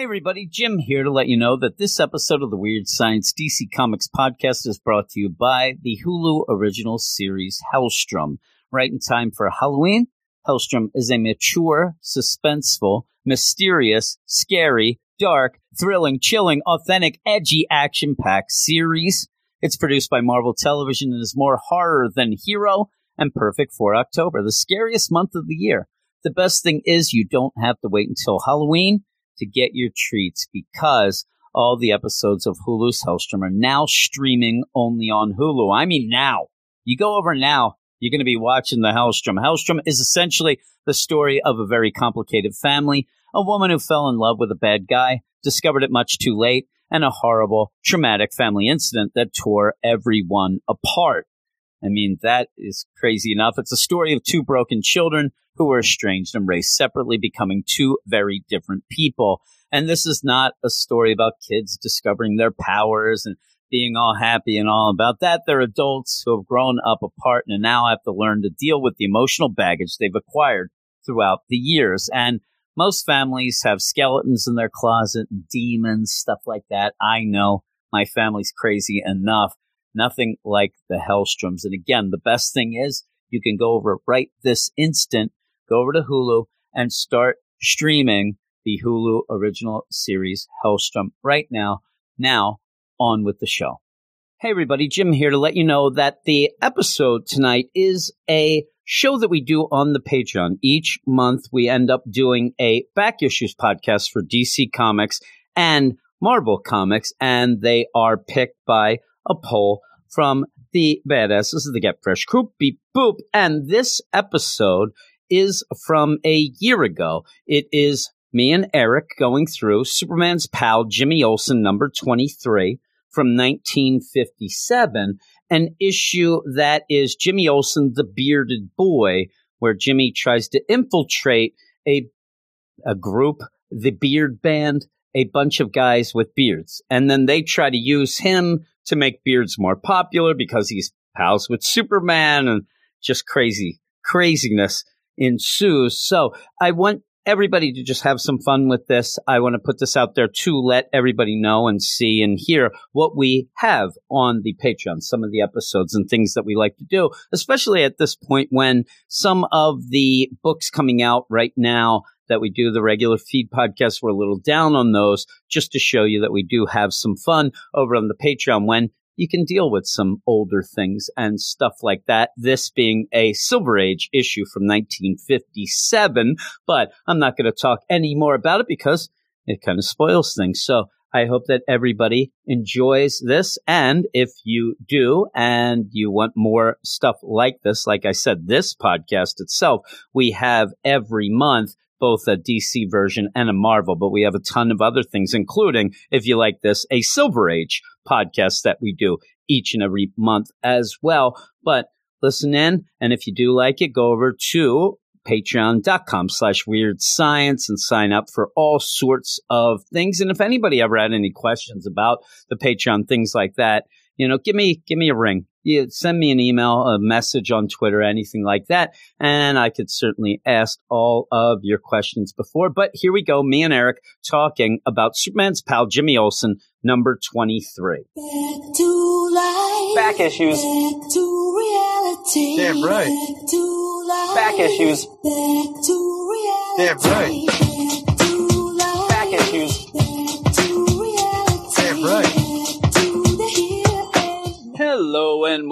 Hey, everybody, Jim here to let you know that this episode of the Weird Science DC Comics podcast is brought to you by the Hulu original series Helstrom. Right in time for Halloween, Helstrom is a mature, suspenseful, mysterious, scary, dark, thrilling, chilling, authentic, edgy, action packed series. It's produced by Marvel Television and is more horror than hero and perfect for October, the scariest month of the year. The best thing is you don't have to wait until Halloween to get your treats because all the episodes of Hulu's Helstrom are now streaming only on Hulu. I mean, now. You go over now, you're going to be watching the Helstrom. Helstrom is essentially the story of a very complicated family, a woman who fell in love with a bad guy, discovered it much too late, and a horrible, traumatic family incident that tore everyone apart. I mean, that is crazy enough. It's a story of two broken children who were estranged and raised separately, becoming two very different people. And this is not a story about kids discovering their powers and being all happy and all about that. They're adults who have grown up apart and now have to learn to deal with the emotional baggage they've acquired throughout the years. And most families have skeletons in their closet, demons, stuff like that. I know my family's crazy enough. Nothing like the Helstroms. And again, the best thing is you can go over right this instant, go over to Hulu and start streaming the Hulu original series Helstrom right now. Now, on with the show. Hey, everybody, Jim here to let you know that the episode tonight is a show that we do on the Patreon. Each month, we end up doing a back issues podcast for DC Comics and Marvel Comics, and they are picked by a poll from the badass. This is the Get Fresh crew, Beep Boop. And this episode is from a year ago. It is me and Eric going through Superman's pal, Jimmy Olsen, number 23 from 1957, an issue that is Jimmy Olsen, the bearded boy, where Jimmy tries to infiltrate a, a group, the Beard Band, a bunch of guys with beards. And then they try to use him to make beards more popular because he's pals with Superman and just crazy craziness ensues. So I want everybody to just have some fun with this. I want to put this out there to let everybody know and see and hear what we have on the Patreon, some of the episodes and things that we like to do, especially at this point when some of the books coming out right now that we do the regular feed podcast. We're a little down on those just to show you that we do have some fun over on the Patreon when you can deal with some older things and stuff like that. This being a Silver Age issue from 1957, but I'm not going to talk any more about it because it kind of spoils things. So I hope that everybody enjoys this. And if you do, and you want more stuff like this, like I said, this podcast itself, we have every month both a DC version and a Marvel, but we have a ton of other things, including, if you like this, a Silver Age podcast that we do each and every month as well. But listen in, and if you do like it, go over to patreon.com slash weird science and sign up for all sorts of things. And if anybody ever had any questions about the Patreon, things like that, you know, give me, give me a ring you send me an email, a message on Twitter, anything like that, and I could certainly ask all of your questions before. But here we go, me and Eric talking about Superman's pal Jimmy Olsen, number twenty-three. Back to life. Back issues. Back to reality. Damn right. Back to life. Back issues. Back to reality. Damn right.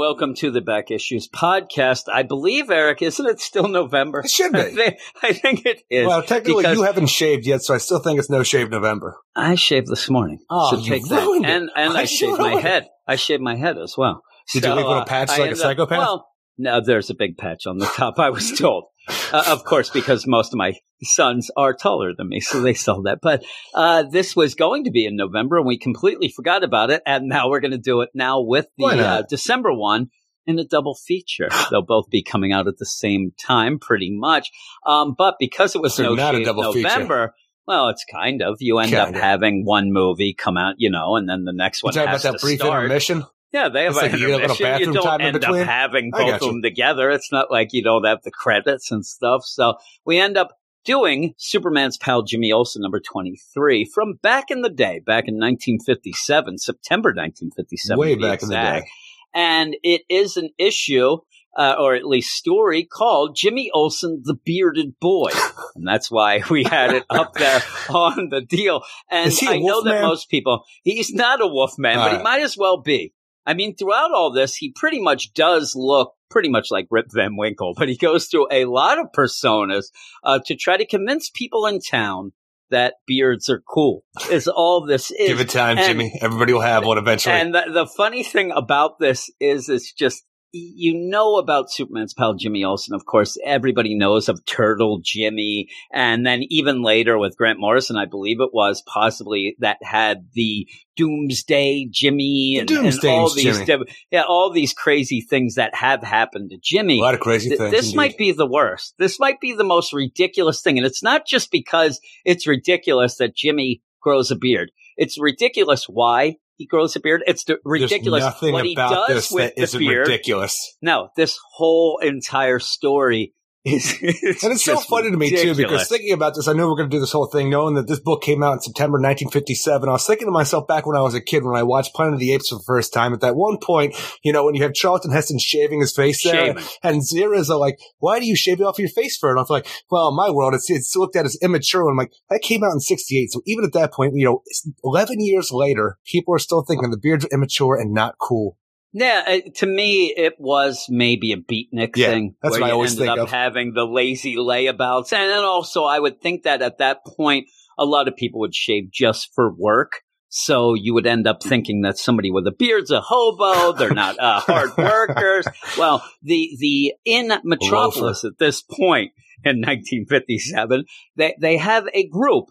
Welcome to the Back Issues podcast. I believe, Eric, isn't it still November? It should be. I think, I think it is. Well, technically, you haven't shaved yet, so I still think it's no shave November. I shaved this morning. Oh, so you take that. it. And and Why'd I shaved my it? head. I shaved my head as well. Did you leave a uh, patch I like a ended up- psychopath? Well, no, there's a big patch on the top. I was told, uh, of course, because most of my sons are taller than me, so they saw that. But uh, this was going to be in November, and we completely forgot about it. And now we're going to do it now with the uh, December one in a double feature. They'll both be coming out at the same time, pretty much. Um, but because it was So no not a double feature. November. Well, it's kind of. You end up Kinda. having one movie come out, you know, and then the next You one talking has about that to brief start. intermission? Yeah, they have It's like you get a intermission. You don't time in end up having both of them together. It's not like you don't have the credits and stuff. So we end up doing Superman's pal Jimmy Olsen, number 23, from back in the day, back in 1957, September 1957. Way back exact. in the day. And it is an issue uh, or at least story called Jimmy Olsen, the Bearded Boy. and that's why we had it up there on the deal. And I know that most people, he's not a wolf man, but he might as well be. I mean, throughout all this, he pretty much does look pretty much like Rip Van Winkle, but he goes through a lot of personas uh, to try to convince people in town that beards are cool. Is all this is. Give it time, and, Jimmy. Everybody will have one eventually. And the, the funny thing about this is, it's just you know about Superman's pal Jimmy Olsen, of course. Everybody knows of Turtle Jimmy, and then even later with Grant Morrison, I believe it was possibly that had the Doomsday Jimmy and, and all these, Jimmy. yeah, all these crazy things that have happened to Jimmy. A lot of crazy Th- things. This indeed. might be the worst. This might be the most ridiculous thing, and it's not just because it's ridiculous that Jimmy grows a beard. It's ridiculous. Why? He grows a beard. It's ridiculous. There's nothing what about he does this with that the beard. ridiculous. No, this whole entire story is, it's and it's so funny to me too because thinking about this, I knew we are going to do this whole thing, knowing that this book came out in September 1957. I was thinking to myself back when I was a kid when I watched Planet of the Apes for the first time. At that one point, you know, when you have Charlton Heston shaving his face there, Shaving. and Zira's are like, "Why do you shave it off your face for?" And I was like, "Well, in my world, it's it's looked at as immature." And I'm like, that came out in '68, so even at that point, you know, 11 years later, people are still thinking the beards are immature and not cool. Yeah, uh, to me, it was maybe a beatnik Yeah, thing. that's where what I you always ended think up of. having the lazy layabouts, and then also I would think that at that point, a lot of people would shave just for work. So you would end up thinking that somebody with a beard's a hobo. They're not uh, hard workers. Well, the the in Metropolis at this point in 1957, they they have a group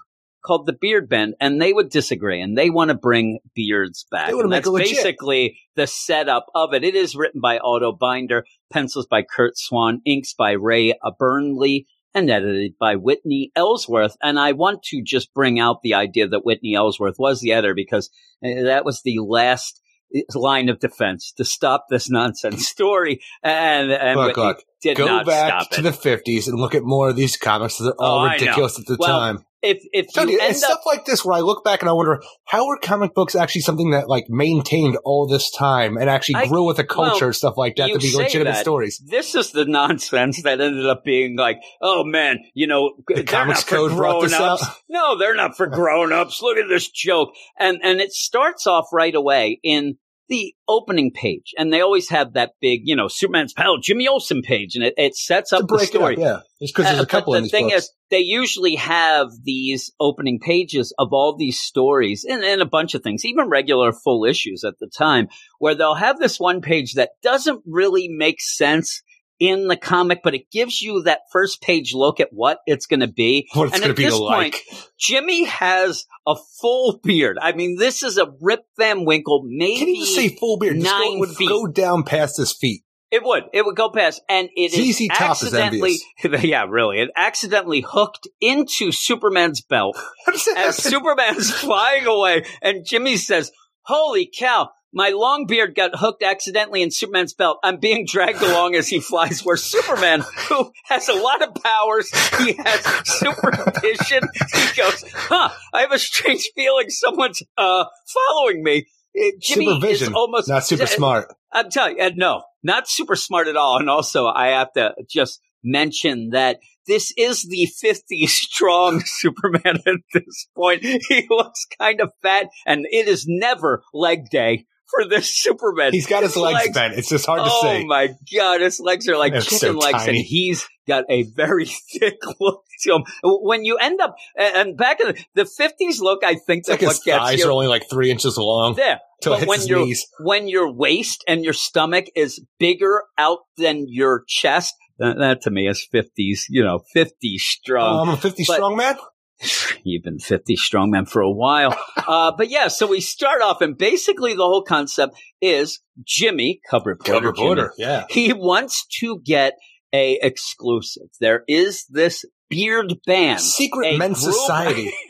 called the Beard Band, and they would disagree, and they want to bring beards back. They And make that's basically the setup of it. It is written by Otto Binder, pencils by Curt Swan, inks by Ray Burnley, and edited by Whitney Ellsworth. And I want to just bring out the idea that Whitney Ellsworth was the editor because uh, that was the last line of defense to stop this nonsense story. And, and Whitney did Go back to the 50s and look at more of these comics. They're all Oh, ridiculous at the Well, time. if if So you it's end stuff up like this where I look back and I wonder how were comic books actually something that like maintained all this time and actually I- grew with a culture well, and stuff like that to be legitimate that. stories. this is the nonsense that ended up being like, oh man, you know, they're Comics Code brought this out? No, they're not for grown-ups. Look at this joke. And and it starts off right away in the opening page. And they always have that big, you know, Superman's pal Jimmy Olsen page. And it, it sets up the story. up, yeah. Just because there's Uh, a couple in the thing books. is, they usually have these opening pages of all these stories and, and a bunch of things, even regular full issues at the time, where they'll have this one page that doesn't really make sense in the comic, but it gives you that first page look at what it's going to be. what it's and going to at be this like. point, Jimmy has a full beard. I mean, this is a Rip Van Winkle, maybe Can you just say full beard? Nine would feet. go down past his feet. It would. It would go past, and it is ZZ Top is accidentally. yeah, really. It accidentally hooked into Superman's belt How does that as? Superman's flying away, and Jimmy says, "Holy cow!" My long beard got hooked accidentally in Superman's belt. I'm being dragged along as he flies. Where Superman, who has a lot of powers, he has supervision. He goes, "Huh? I have a strange feeling someone's uh, following me." Uh, Jimmy Supervision, is almost Not super smart. I'm telling you, no, not super smart at all. And also, I have to just mention that this is the 50 strong Superman at this point. He looks kind of fat, and it is never leg day for this Superman. He's got his legs, bent. It's just hard to oh say. oh my god, his legs are like They're chicken so legs, tiny. and he's got a very thick look to him. When you end up, and back in the, 50s look, I think It's like that what his gets thighs you are only like three inches long. it But hits when his your knees. when your waist and your stomach is bigger out than your chest, that, that to me is fifties. You know, fifty strong. Um, oh, I'm a 50 but- strong man. You've been fifty strong man for a while, uh, but yeah. So we start off, and basically the whole concept is Jimmy, cover reporter, Jimmy, yeah. he wants to get a exclusive. There is this beard band, Secret a Men's Society.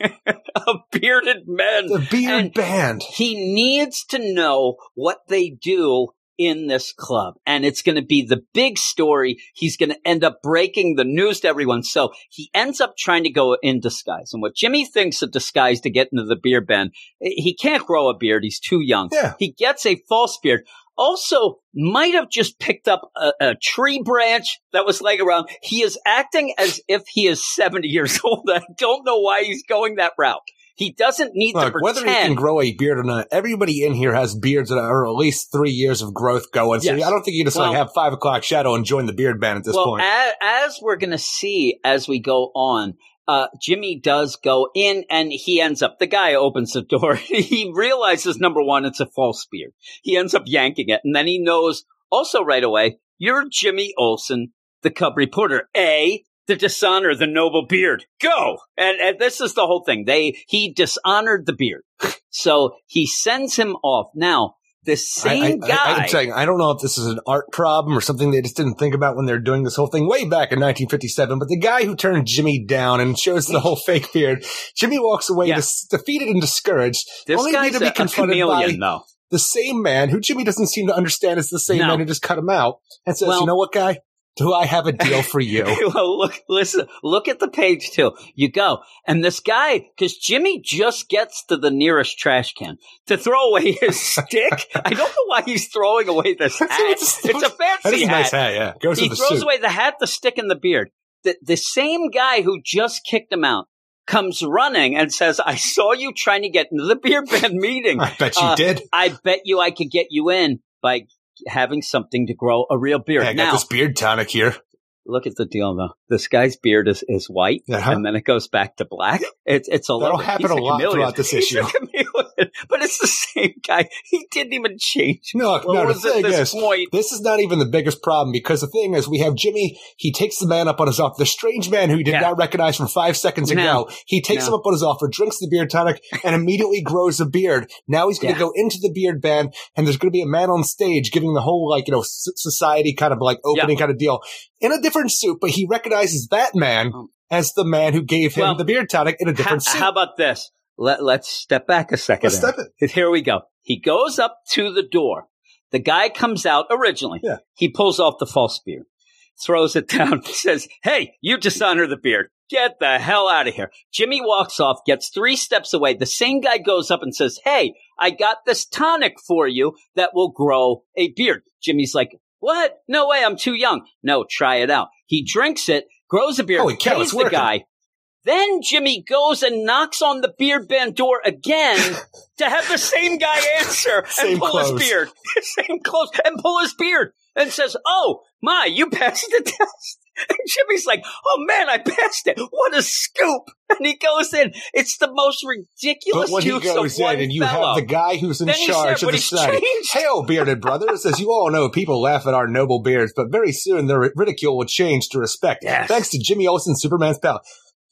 of bearded men The beard And- band. he needs to know what they do in this club and it's going to be the big story. He's going to end up breaking the news to everyone. So he ends up trying to go in disguise. And what Jimmy thinks of disguise to get into the beer band, eh, he can't grow a beard. He's too young. Yeah. He gets a false beard. Also, might have just picked up a, a tree branch that was laying around. He is acting as if he is 70 years old. I don't know why he's going that route. He doesn't need Look, to pretend. whether he can grow a beard or not, everybody in here has beards that are at least three years of growth going. So Yes. I don't think you just like have five o'clock shadow and join the beard band at this well, point. As, as we're going to see as we go on, uh, Jimmy does go in and he ends up, the guy opens the door. he realizes, number one, it's a false beard. He ends up yanking it. And then he knows also right away, you're Jimmy Olsen, the Cub reporter. A, to dishonor the noble beard. Go! And, and this is the whole thing. They, he dishonored the beard. So he sends him off. Now, the same I, I, guy. I, am saying I don't know if this is an art problem or something they just didn't think about when they're doing this whole thing way back in 1957. But the guy who turned Jimmy down and shows the whole fake beard, Jimmy walks away Yeah. dis- defeated and discouraged. this only guy's to be a, a confronted chameleon, by though. the same man who Jimmy doesn't seem to understand is the same No. man who just cut him out and says, Well- "You know what, guy? Do I have a deal for you?" well, look, listen, look at the page too. You go. And this guy, cause Jimmy just gets to the nearest trash can to throw away his stick. I don't know why he's throwing away this hat. It's- It's a that fancy is a hat. nice hat. Yeah, goes He with the throws suit. away the hat, the stick, and the beard. The, the same guy who just kicked him out comes running and says, I saw you trying to get into the beer band meeting. I bet you Uh, did. I bet you I could get you in by having something to grow a real beard. Hey, I got now, this beard tonic here. look at the deal though. This guy's beard is, is white Uh-huh. and then it goes back to black. It's it's a That'll little- happen a lot chameleon. throughout this issue. But it's the same guy. He didn't even change. No, What no. The was at thing this is, point? This is not even the biggest problem because the thing is, we have Jimmy. He takes the man up on his offer. The strange man who he did Yeah. not recognize from five seconds No. ago. He takes No. him up on his offer, drinks the beard tonic, and immediately grows a beard. Now he's going to Yeah. go into the beard band, and there's going to be a man on stage giving the whole like you know society kind of like opening kind of deal in a different suit, but he recognizes that man Um, as the man who gave him well, the beard tonic in a different suit. how about this? Let, let's step back a second. Let's step it. Here we go. He goes up to the door. The guy comes out originally. Yeah. He pulls off the false beard, throws it down, says, Hey, you dishonor the beard. Get the hell out of here. Jimmy walks off, gets three steps away. The same guy goes up and says, Hey, I got this tonic for you that will grow a beard. Jimmy's like, What? No way. I'm too young. No, try it out. He drinks it, grows a beard, Holy cow, pays the working. guy. Then Jimmy goes and knocks on the beard band door again to have the same guy answer Same and pull clothes. his beard. Same clothes and pull his beard and says, Oh, my, you passed the test. And Jimmy's like, Oh man, I passed it. What a scoop. And he goes in. It's the most ridiculous But when he goes in and you fellow. have the guy who's in Then charge of the society, changed. Hail, bearded brothers! As you all know, people laugh at our noble beards, but very soon their ridicule will change to respect. Yes. Thanks to Jimmy Olsen, Superman's pal.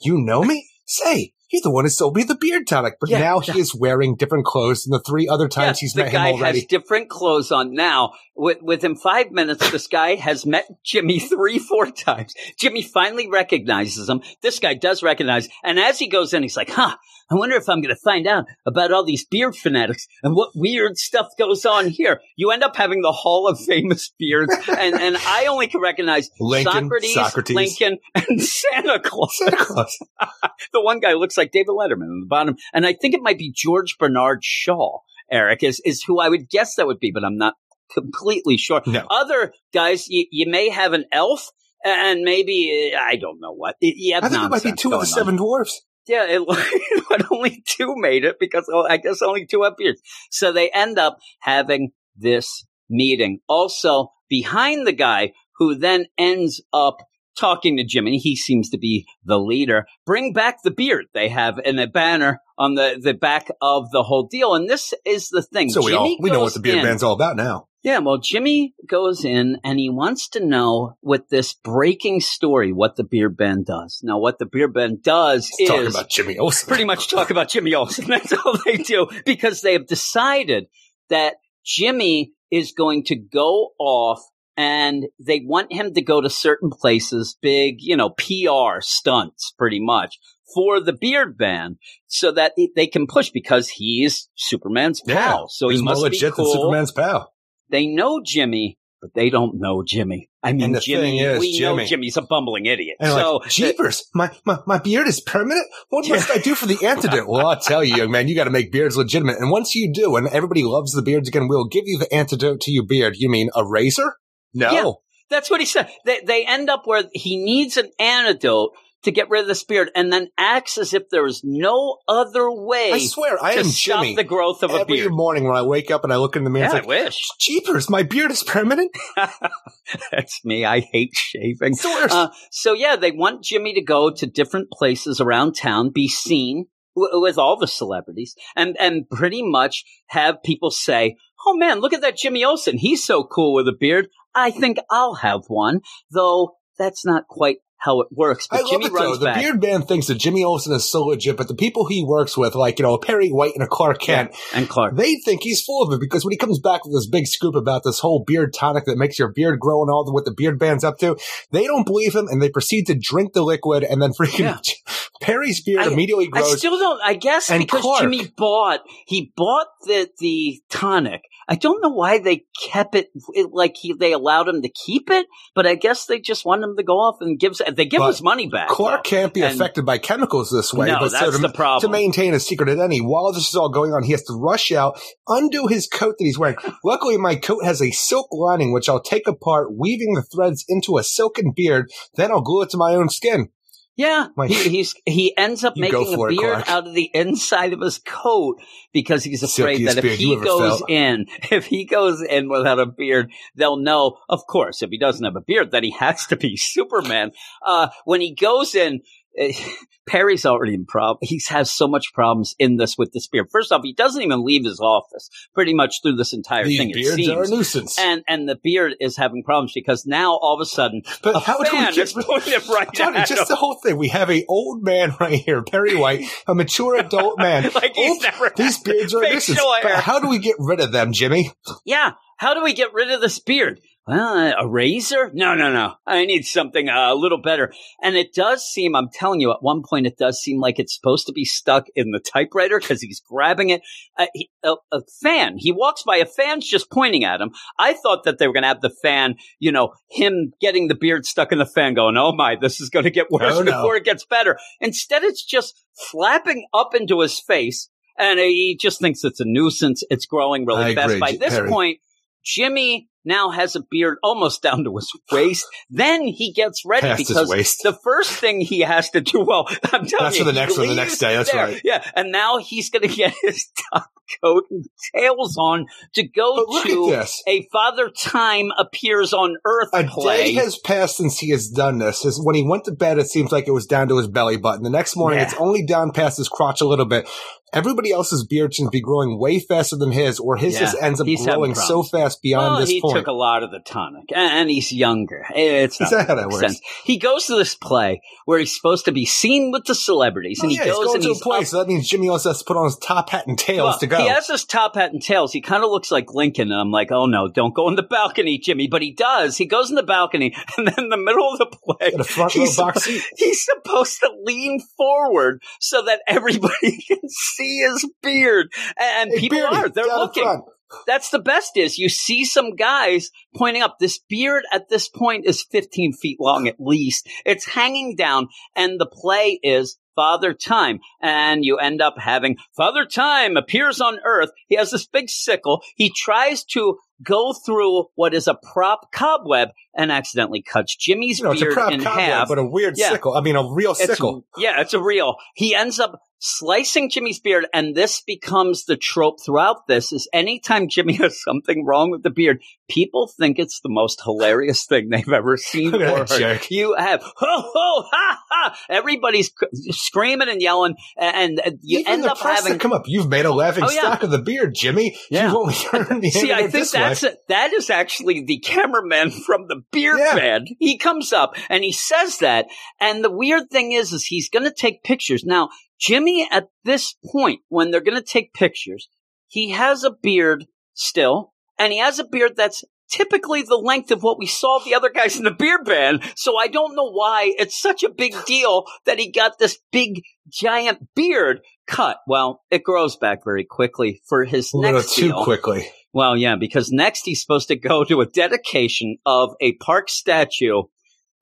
You know me? Say, he's the one who sold me the beard tonic, but Yeah. now he is wearing different clothes than the three other Yeah, times he's the met guy him already. has different clothes on now. With, within five minutes, this guy has met Jimmy three, four times. Jimmy finally recognizes him. This guy does recognize. And as he goes in, he's like, huh, I wonder if I'm going to find out about all these beard fanatics and what weird stuff goes on here. You end up having the Hall of Famous beards. and, and I only can recognize Lincoln, Socrates, Socrates. Lincoln, and Santa Claus. Santa Claus. the one guy looks like David Letterman on the bottom, and I think it might be George Bernard Shaw. Eric is is who I would guess that would be, but I'm not completely sure. No. Other guys, you, you may have an elf, and maybe I don't know what. You have I think it might be two of the going on. seven dwarfs. Yeah, it, but only two made it because oh, I guess only two appeared. So they end up having this meeting. Also, behind the guy who then ends up talking to Jimmy, he seems to be the leader. Bring back the beard. They have in a banner on the, the back of the whole deal. And this is the thing. So we all we know what the beard in- band's all about now. yeah, well, Jimmy goes in and he wants to know with this breaking story what the beer band does. Now, what the beer band does Let's talk is about Jimmy Olsen. pretty much talk about Jimmy Olsen. That's all they do because they have decided that Jimmy is going to go off and they want him to go to certain places, big, you know, PR stunts pretty much for the beard band so that they- can push because he's Superman's Yeah, pal. So He's he more must be legit cool. than Superman's pal. they know Jimmy, but they don't know Jimmy. I mean, Jimmy, is, we know Jimmy- Jimmy's a bumbling idiot. And so like, jeepers, my, my, my beard is permanent? What must I do for the antidote? Well, I'll tell you, young man, you got to make beards legitimate. And once you do, and everybody loves the beards again, we'll give you the antidote to your beard. You mean a razor? No. Yeah. That's what he said. They they end up where he needs an antidote to get rid of the spirit, and then acts as if there is no other way I swear, I to am stop Jimmy. the growth of a beard. Every morning when I wake up and I look in the mirror, Yeah, it's I wish. jeepers, my beard is permanent? That's me. I hate shaving. It's the worst. Uh, so yeah, they want Jimmy to go to different places around town, be seen w- with all the celebrities, and and pretty much have people say, "Oh man, look at that Jimmy Olsen. He's so cool with a beard. I think I'll have one." Though that's not quite how it works. But I love Jimmy it though. The back. beard man thinks that Jimmy Olsen is so legit, but the people he works with, like, you know, Perry White and a Clark Kent, and Clark. they think he's full of it because when he comes back with this big scoop about this whole beard tonic that makes your beard grow and all the, what the beard band's up to, they don't believe him and they proceed to drink the liquid and then freaking Yeah. Perry's beard I- immediately grows. I still don't. I guess And because Clark. Jimmy bought, he bought the the tonic. I don't know why they kept it, it like he they allowed him to keep it, but I guess they just want him to go off and give. They give But his money back. Clark though. can't be And- affected by chemicals this way, No, but so that's to, the problem. to maintain a secret identity, while this is all going on, he has to rush out, undo his coat that he's wearing. Luckily, my coat has a silk lining, which I'll take apart, weaving the threads into a silken beard. Then I'll glue it to my own skin. Yeah, he, he's he ends up You making a it, beard Clark. out of the inside of his coat because he's afraid Silkiest that if he goes felt. in, if he goes in without a beard, they'll know. Of course, if he doesn't have a beard, that he has to be Superman. Uh, when he goes in. Perry's already in problem. He has so much problems in this with the beard. First off, he doesn't even leave his office pretty much through this entire These thing. It beards seems. are a nuisance. and and the beard is having problems because now all of a sudden but a how do we fan get is pointing right Johnny, just him. the whole thing. We have a old man right here, Perry White, a mature adult man. like he's Old- never These beards are a nuisance. But how do we get rid of them, Jimmy? Yeah. How do we get rid of this beard? Well, a razor? No, no, no. I need something uh, a little better. And it does seem, I'm telling you, at one point it does seem like it's supposed to be stuck in the typewriter because he's grabbing it. Uh, he, a, a fan. He walks by, a fan's just pointing at him. I thought that they were going to have the fan, you know, him getting the beard stuck in the fan going, oh my, this is going to get worse Oh, no. before it gets better. Instead, it's just flapping up into his face. And he just thinks it's a nuisance. It's growing really I fast. agree, By this Perry. point, Jimmy now has a beard almost down to his waist. then he gets ready Past because the first thing he has to do, well, I'm telling That's you, for the next one, the next day. That's there. right. Yeah, and now he's going to get his top coat and tails on to go oh, But to a Father Time appears on Earth A play. day has passed since he has done this. His, when he went to bed, it seems like it was down to his belly button. The next morning, Yeah. it's only down past his crotch a little bit. Everybody else's beard seems to be growing way faster than his, or his Yeah, just ends up he's growing so fast beyond well, this point. Took a lot of the tonic, and, and he's younger. Eh, it's not Is that how that works? sense. He goes to this play where he's supposed to be seen with the celebrities, Oh, and he goes he's going and to a place. up So that means Jimmy also has to put on his top hat and tails Well, to go. He has his top hat and tails. He kind of looks like Lincoln. And I'm like, oh no, don't go in the balcony, Jimmy. But he does. He goes in the balcony, and then in the middle of the play, a front he's, box seat. he's supposed to lean forward so that everybody can see his beard. And Hey, people Beardy, are. They're the looking. front. That's the best is you see some guys pointing up. This beard at this point is 15 feet long at least. It's hanging down and the play is Father Time. And you end up having Father Time appears on earth. He has this big sickle. He tries to go through what is a prop cobweb and accidentally cuts Jimmy's You know, it's a beard prop in cobweb, half. but a weird Yeah. sickle. I mean, a real It's- sickle. Yeah, it's a real. He ends up slicing Jimmy's beard, and this becomes the trope throughout this is anytime Jimmy has something wrong with the beard, people think it's the most hilarious thing they've ever seen or heard. You have ho ho ha ha. Everybody's screaming and yelling, and uh, you Even end the up having come up. You've made a laughing Oh, yeah. stock of the beard, Jimmy. Yeah. You've only earned the See, I think this that's it. That is actually the cameraman from the beard Yeah. band. He comes up and he says that. And the weird thing is, is he's going to take pictures. Now, Jimmy, at this point, when they're going to take pictures, he has a beard still, and he has a beard that's typically the length of what we saw the other guys in the beard band. So I don't know why it's such a big deal that he got this big giant beard cut. Well, it grows back very quickly for his A next too deal. quickly. Well, yeah, because next he's supposed to go to a dedication of a park statue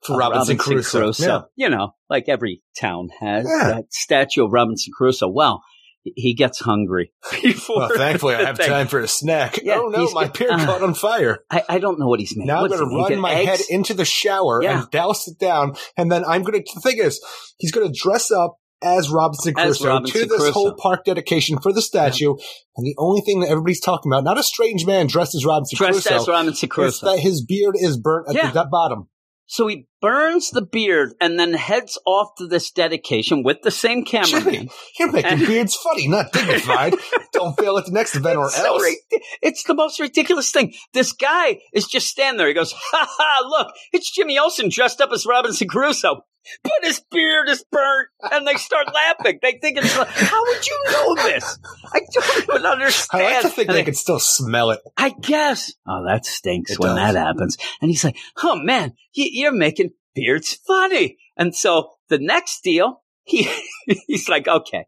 For of Robinson, Crusoe. Yeah. You know, like every town has Yeah. that statue of Robinson Crusoe. Well, he gets hungry. before Well, thankfully, I have thing. time for a snack. Yeah, oh no, my beard uh, caught on fire. I, I don't know what he's made. Now I'm going to run my eggs? head into the shower Yeah. and douse it down, and then I'm going to. The thing is, he's going to dress up as Robinson Crusoe Robinson to this Crusoe. whole park dedication for the statue. And the only thing that everybody's talking about, not a strange man dressed as Robinson dressed Crusoe, as Robinson Crusoe. that his beard is burnt at Yeah. the bottom. So he burns the beard and then heads off to this dedication with the same camera. Jimmy, you're making And- beards funny, not dignified. Don't fail at the next event or It's so else. ri- it's the most ridiculous thing. This guy is just standing there. He goes, "Ha ha! Look, it's Jimmy Olsen dressed up as Robinson Crusoe, but his beard is burnt." And they start laughing. They think it's like, "How would you know this?" I don't even I understand. like to think And they I- could still smell it. I guess. Oh, that stinks It when does. that happens. And he's like, "Oh man, you're making beards funny." And so the next deal, he he's like, "Okay,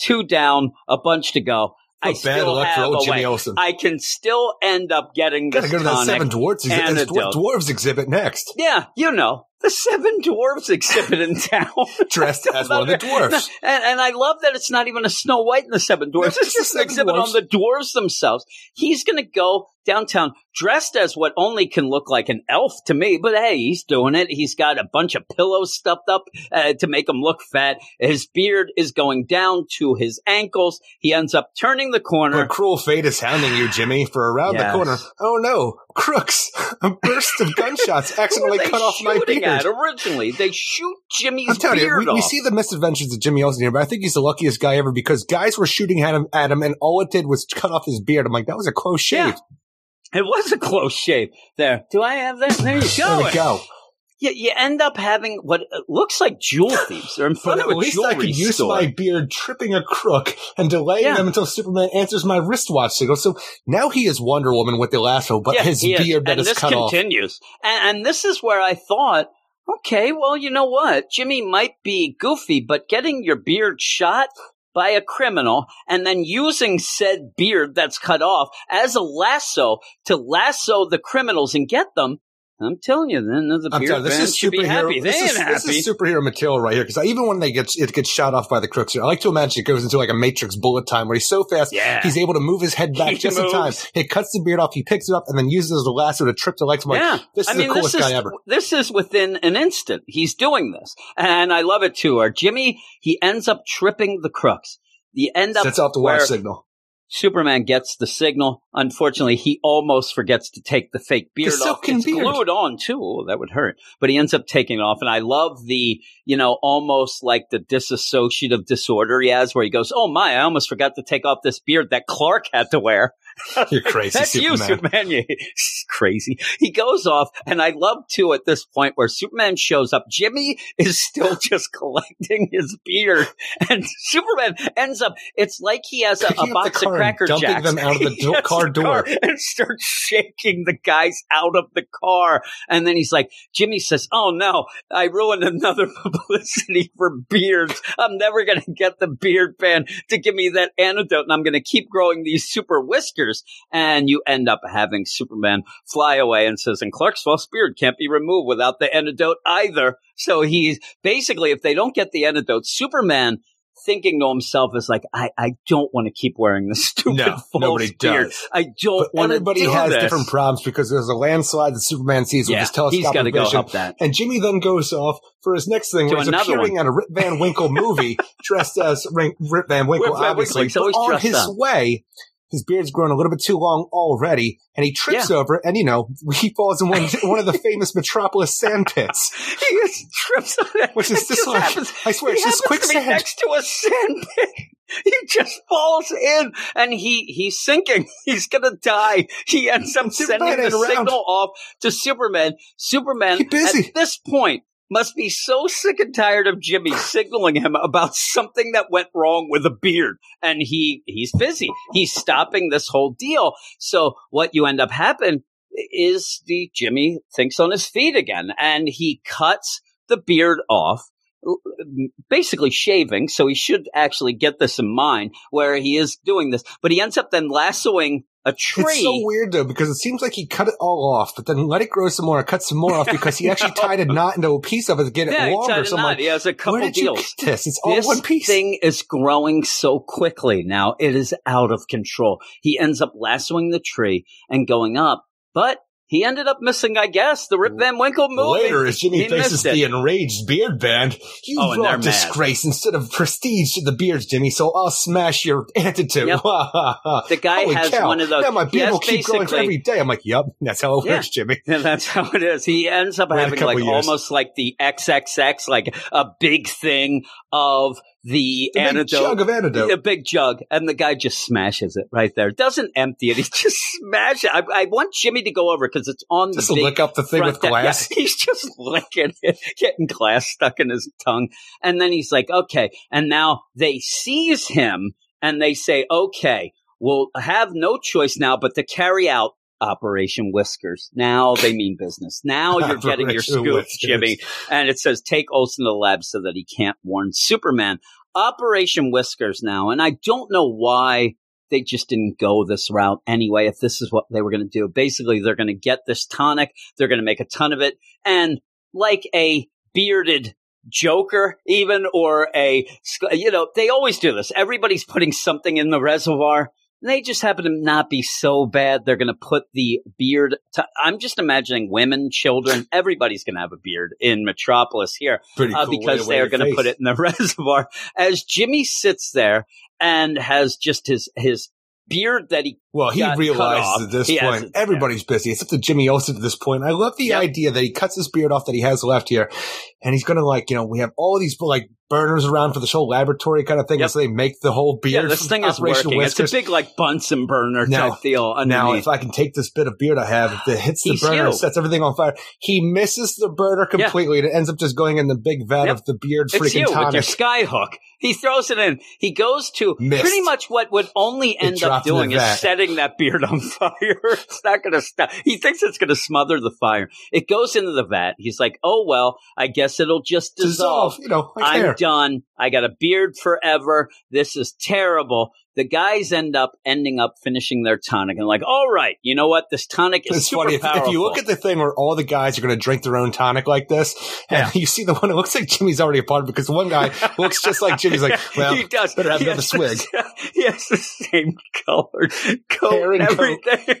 two down, a bunch to go." I bad still have a Jimmy. Olsen. I can still end up getting Gotta this go to that. Seven Dwarfs antidote. Dwarves exhibit next. Yeah, you know the Seven Dwarfs exhibit in town. Dressed as one of the dwarfs. And, and I love that it's not even a Snow White in the Seven Dwarfs. No, it's it's just an exhibit Dwarfs. on the dwarves themselves. He's going to go downtown dressed as what only can look like an elf to me, but hey, he's doing it. He's got a bunch of pillows stuffed up uh, to make him look fat. His beard is going down to his ankles. He ends up turning the corner. But cruel fate is hounding you, Jimmy, for around Yes. the corner. Oh no, crooks! A burst of gunshots accidentally cut off my beard. at originally? They shoot Jimmy's I'm telling you, beard we, we see the misadventures of Jimmy Olsen here, but I think he's the luckiest guy ever because guys were shooting at him, at him, and all it did was cut off his beard. I'm like, that was a close shave. Yeah. It was a close shave. There. Do I have that? There you There we go. You, you end up having what uh, looks like jewel thieves. They're in front at of a least jewelry I could use store. my beard tripping a crook and delaying Yeah. them until Superman answers my wristwatch signal. So now he is Wonder Woman with the lasso, but Yeah, his beard that and is this cut off. continues. And, and this is where I thought, okay, well, you know what? Jimmy might be goofy, but getting your beard shot by a criminal and then using said beard that's cut off as a lasso to lasso the criminals and get them. I'm telling you, then the you, this is should be superhero. happy. They This ain't is, happy. this is superhero material right here because even when they get it gets shot off by the crooks, here, I like to imagine it goes into like a Matrix bullet time where he's so fast, Yeah. he's able to move his head back He just in time. moves. He cuts the beard off, he picks it up, and then uses it as a lasso to trip the legs. I'm like, yeah, this is mean, the coolest is, guy ever. This is within an instant. He's doing this, and I love it too. Or Jimmy, he ends up tripping the crooks. You end up Sets off the wire signal. Superman gets the signal. Unfortunately, he almost forgets to take the fake beard The off. It's beard. glued on too. Oh, that would hurt. But he ends up taking it off, and I love the, you know, almost like the disassociative disorder he has, where he goes, "Oh my, I almost forgot to take off this beard that Clark had to wear." You're crazy, That's you, Superman. Superman. You crazy. He goes off, and I love too at this point where Superman shows up. Jimmy is still just collecting his beard, and Superman ends up. It's like he has a, a box of Cracker dumping Jacks. them out of the do- car door. and starts shaking the guys out of the car. And then he's like, Jimmy says, "Oh no, I ruined another publicity for beards. I'm never going to get the beard band to give me that antidote, and I'm going to keep growing these super whiskers." And you end up having Superman fly away and says, "And Clark's false beard can't be removed without the antidote either." So he's basically, if they don't get the antidote, Superman. Thinking to himself is like, I, I don't want to keep wearing this stupid No, false beard. does. I don't want to everybody do has this. different problems because there's a landslide that Superman sees with yeah, his telescopic got to go vision. up that. And Jimmy then goes off for his next thing, To where he's appearing on a Rip Van Winkle movie, dressed as Rip Van Winkle, Rip Van obviously. Winkle, he's always but on his up. way, his beard's grown a little bit too long already, and he trips over, and you know, he falls in one, one of the famous Metropolis sand pits. He just trips on it. Which is just like- happens. I swear, it's just quicksand. next to a sand pit. He just falls in and he he's sinking. He's gonna die. He ends up Superman sending the around. signal off to Superman. Superman busy. at this point must be so sick and tired of Jimmy signaling him about something that went wrong with a beard. And he he's busy. He's stopping this whole deal. So what you end up happening is the Jimmy thinks on his feet again and he cuts the beard off basically shaving, so he should actually get this in mind where he is doing this, but he ends up then lassoing a tree. It's so weird though because it seems like he cut it all off, but then let it grow some more, cut some more off because he actually tied a knot into a piece of it to get yeah, it longer. He, so like, he has a couple where did deals. You get this it's all this one piece. thing is growing so quickly now; it is out of control. He ends up lassoing the tree and going up, but he ended up missing, I guess, the Rip Van Winkle movie. Later, as Jimmy He faces the enraged beard band, you Oh, brought they're mad. disgrace instead of prestige to the beards, Jimmy. So I'll smash your antidote. Yep. The guy Holy has cow. one of those. Now my beard will keep growing every day. I'm like, yep, that's how it Yeah. works, Jimmy. And that's how it is. He ends up Wait having like years. almost like the XXX, like a big thing of the, The big antidote. jug of antidote. A big jug, and the guy just smashes it right there. Doesn't empty it; he just smashes it. I, I want Jimmy to go over because it's on Just the big lick up the thing with glass. Yeah, he's just licking it, getting glass stuck in his tongue, and then he's like, "Okay." And now they seize him, and they say, "Okay, we'll have no choice now but to carry out." Operation Whiskers. Now they mean business. Now you're getting your scoop, Whiskers. Jimmy. And it says, take Olsen to the lab so that he can't warn Superman. Operation Whiskers now. And I don't know why they just didn't go this route anyway, if this is what they were going to do. Basically, they're going to get this tonic, they're going to make a ton of it, and like a bearded Joker, even, or a, you know, they always do this. Everybody's putting something in the reservoir. They just happen to not be so bad. They're going to put the beard. To, I'm just imagining women, children, everybody's going to have a beard in Metropolis here uh, because they are going to put it in the reservoir. As Jimmy sits there and has just his his beard that he Well, he realizes at this He point everybody's busy. It's up to Jimmy Olsen at this point. I love the Yep. idea that he cuts his beard off that he has left here, and he's going to like you know we have all these like burners around for this whole laboratory kind of thing, Yep. and so they make the whole beard. yeah, this thing is working. Whiskers. It's a big like Bunsen burner Now- type deal underneath. Now, if I can take this bit of beard I have, if it hits the burner, you. sets everything on fire. He misses the burner Yeah. completely, and it ends up just going in the big vat Yep. of the beard it's freaking you with your tonic. skyhook. He throws it in. He goes to Missed. pretty much what would only end up dropped in the doing is vat. Setting that beard on fire. it's not going to stop. He thinks it's going to smother the fire. It goes into the vat. He's like, "Oh well, I guess it'll just dissolve." Dissolve, you know, I'm done. I got a beard forever. This is terrible. The guys end up ending up finishing their tonic and like, all right, you know what? This tonic is It's super funny if, powerful. if you look at the thing where all the guys are going to drink their own tonic like this, and you see the one that looks like Jimmy's already a part of it because one guy looks just like Jimmy's. Like, well, he does. better have He another swig. the- he has the same color, coat Hair and and coat. everything.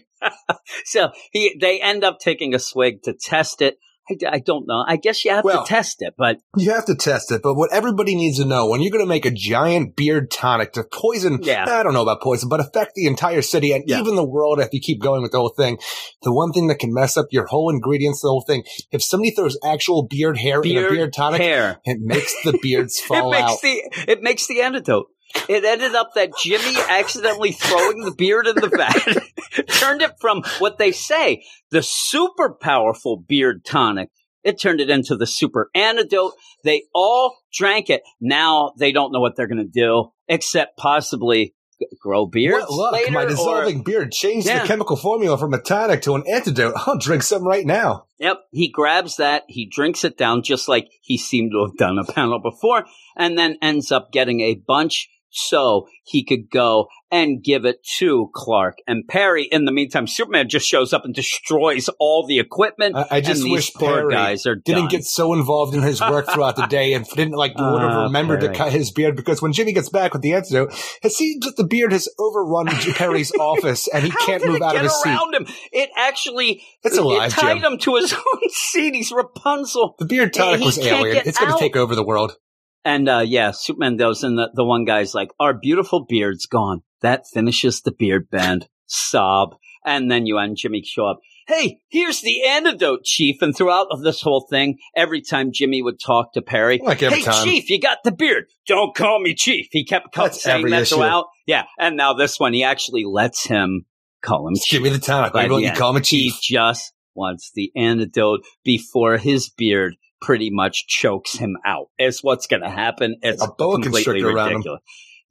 so he, they end up taking a swig to test it. I, I don't know. I guess you have Well, to test it, but You have to test it, but what everybody needs to know when you're going to make a giant beard tonic to poison, Yeah. I don't know about poison, but affect the entire city and Yeah. even the world if you keep going with the whole thing. The one thing that can mess up your whole ingredients, the whole thing, if somebody throws actual beard hair in a beard, beard tonic, hair. it makes the beards It fall makes out. the it makes the antidote. It ended up that Jimmy accidentally throwing the beard in the vat turned it from what they say the super powerful beard tonic. It turned it into the super antidote. They all drank it. Now they don't know what they're going to do except possibly g- grow beards What luck, later. my or- dissolving beard changed Yeah. the chemical formula from a tonic to an antidote. I'll drink some right now. Yep, he grabs that, he drinks it down just like he seemed to have done a panel before, and then ends up getting a bunch so he could go and give it to Clark and Perry. In the meantime, Superman just shows up and destroys all the equipment. I, I just and wish Perry guys are didn't done. get so involved in his work throughout the day and didn't like would have Ah, remembered to cut his beard because when Jimmy gets back with the antidote, it seems that the beard has overrun Perry's office and he can't move out of his seat. him? It actually It's alive, it tied Jim. him to his own seat. He's Rapunzel. The beard tonic He was alien. It's going to take over the world. And uh, yeah, Superman goes, and the, the one guy's like, "Our beautiful beard's gone. That finishes the beard band." Sob, and then you and Jimmy show up. Hey, here's the antidote, Chief. And throughout of this whole thing, every time Jimmy would talk to Perry, Like every hey, time. Chief, you got the beard. Don't call me Chief. He kept That's saying that issue. throughout. Yeah, and now this one, he actually lets him call him Just Chief. give me the tonic. Let yeah, you call me He chief. just wants the antidote before his beard pretty much chokes him out. Is what's going to happen. It's A boa completely constrictor around him. ridiculous.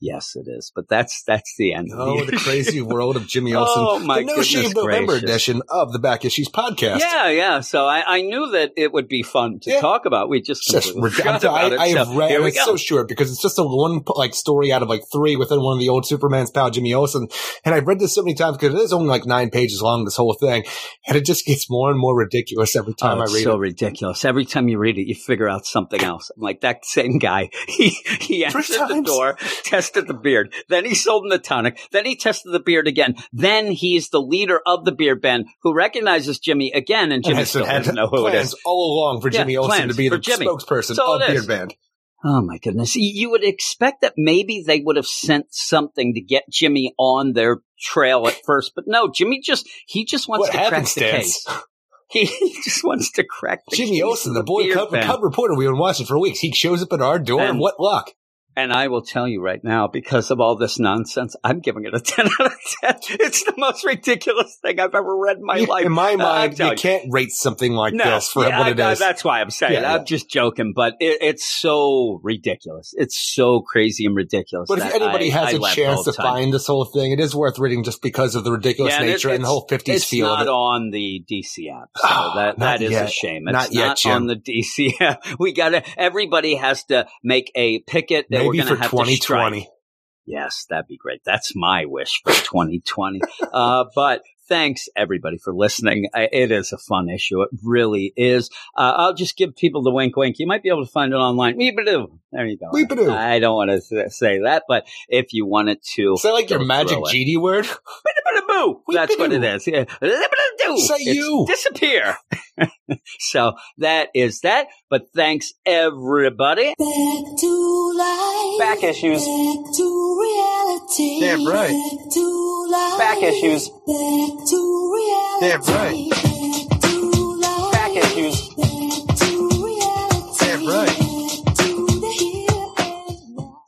Yes, it is. But that's that's the end. Oh, the, the crazy world of Jimmy Olsen. Oh my The No Shave November edition of the Back Issues podcast. Yeah, yeah. So I, I knew that it would be fun to Yeah. talk about. We just just forgot I, about it. I have So read, here and we it's go. so short because it's just a one like story out of like three within one of the old Superman's pal Jimmy Olsen. And I've read this so many times because it is only like nine pages long, this whole thing. And it just gets more and more ridiculous every time Oh, I read so it. So ridiculous. Every time you read it, you figure out something else. I'm like that same guy. He he entered the door, tested the beard, then he sold him the tonic, then he tested the beard again. Then he's the leader of the beard band who recognizes Jimmy again, and And Jimmy has still doesn't know who it is. all along for Yeah, Jimmy Olsen to be the Jimmy. spokesperson So of Beard. Band. Oh my goodness! You- would expect that maybe they would have sent something to get Jimmy on their trail at first, but no. Jimmy just—he just wants What to crack the case. He, he just wants to crack the Jimmy Olsen, of the boy cub, cub reporter we've been watching for weeks. He shows up at our door, and, And- what luck? And I will tell you right now, because of all this nonsense, I'm giving it a 10 out of 10. It's the most ridiculous thing I've ever read in my You- life. in my Uh, mind, you can't rate something like no, this for yeah, what it I- I- is. that's why I'm saying Yeah, I'm yeah. just joking, but it, it's so ridiculous. It's so crazy and ridiculous. But if anybody I- has I a chance to time. find this whole thing, it is worth reading just because of the ridiculous it- nature and the whole 50s it's feel not of it. on the DC app, so Oh, that that is yet. a shame. It's Not yet, Jim. on the DC app. We got to. Everybody has to make a picket. we're Maybe for have 2020. Yes, that'd be great. That's my wish for 2020. uh, but thanks everybody for listening. It is a fun issue. It really is. Uh, I'll just give people the wink wink. You might be able to find it online. Weebadoo. There you go. Weebadoo. I don't want to say that, but if you wanted to. Is that like your magic through it. GD word? Boo. That's what it is. Weebadoo. is. Yeah. Say It's you. Disappear. so that is that. But thanks everybody. Back to life. Back issues. Back to reality. Damn right. Back to life. Back issues. Back to reality. Yeah, right. Back at.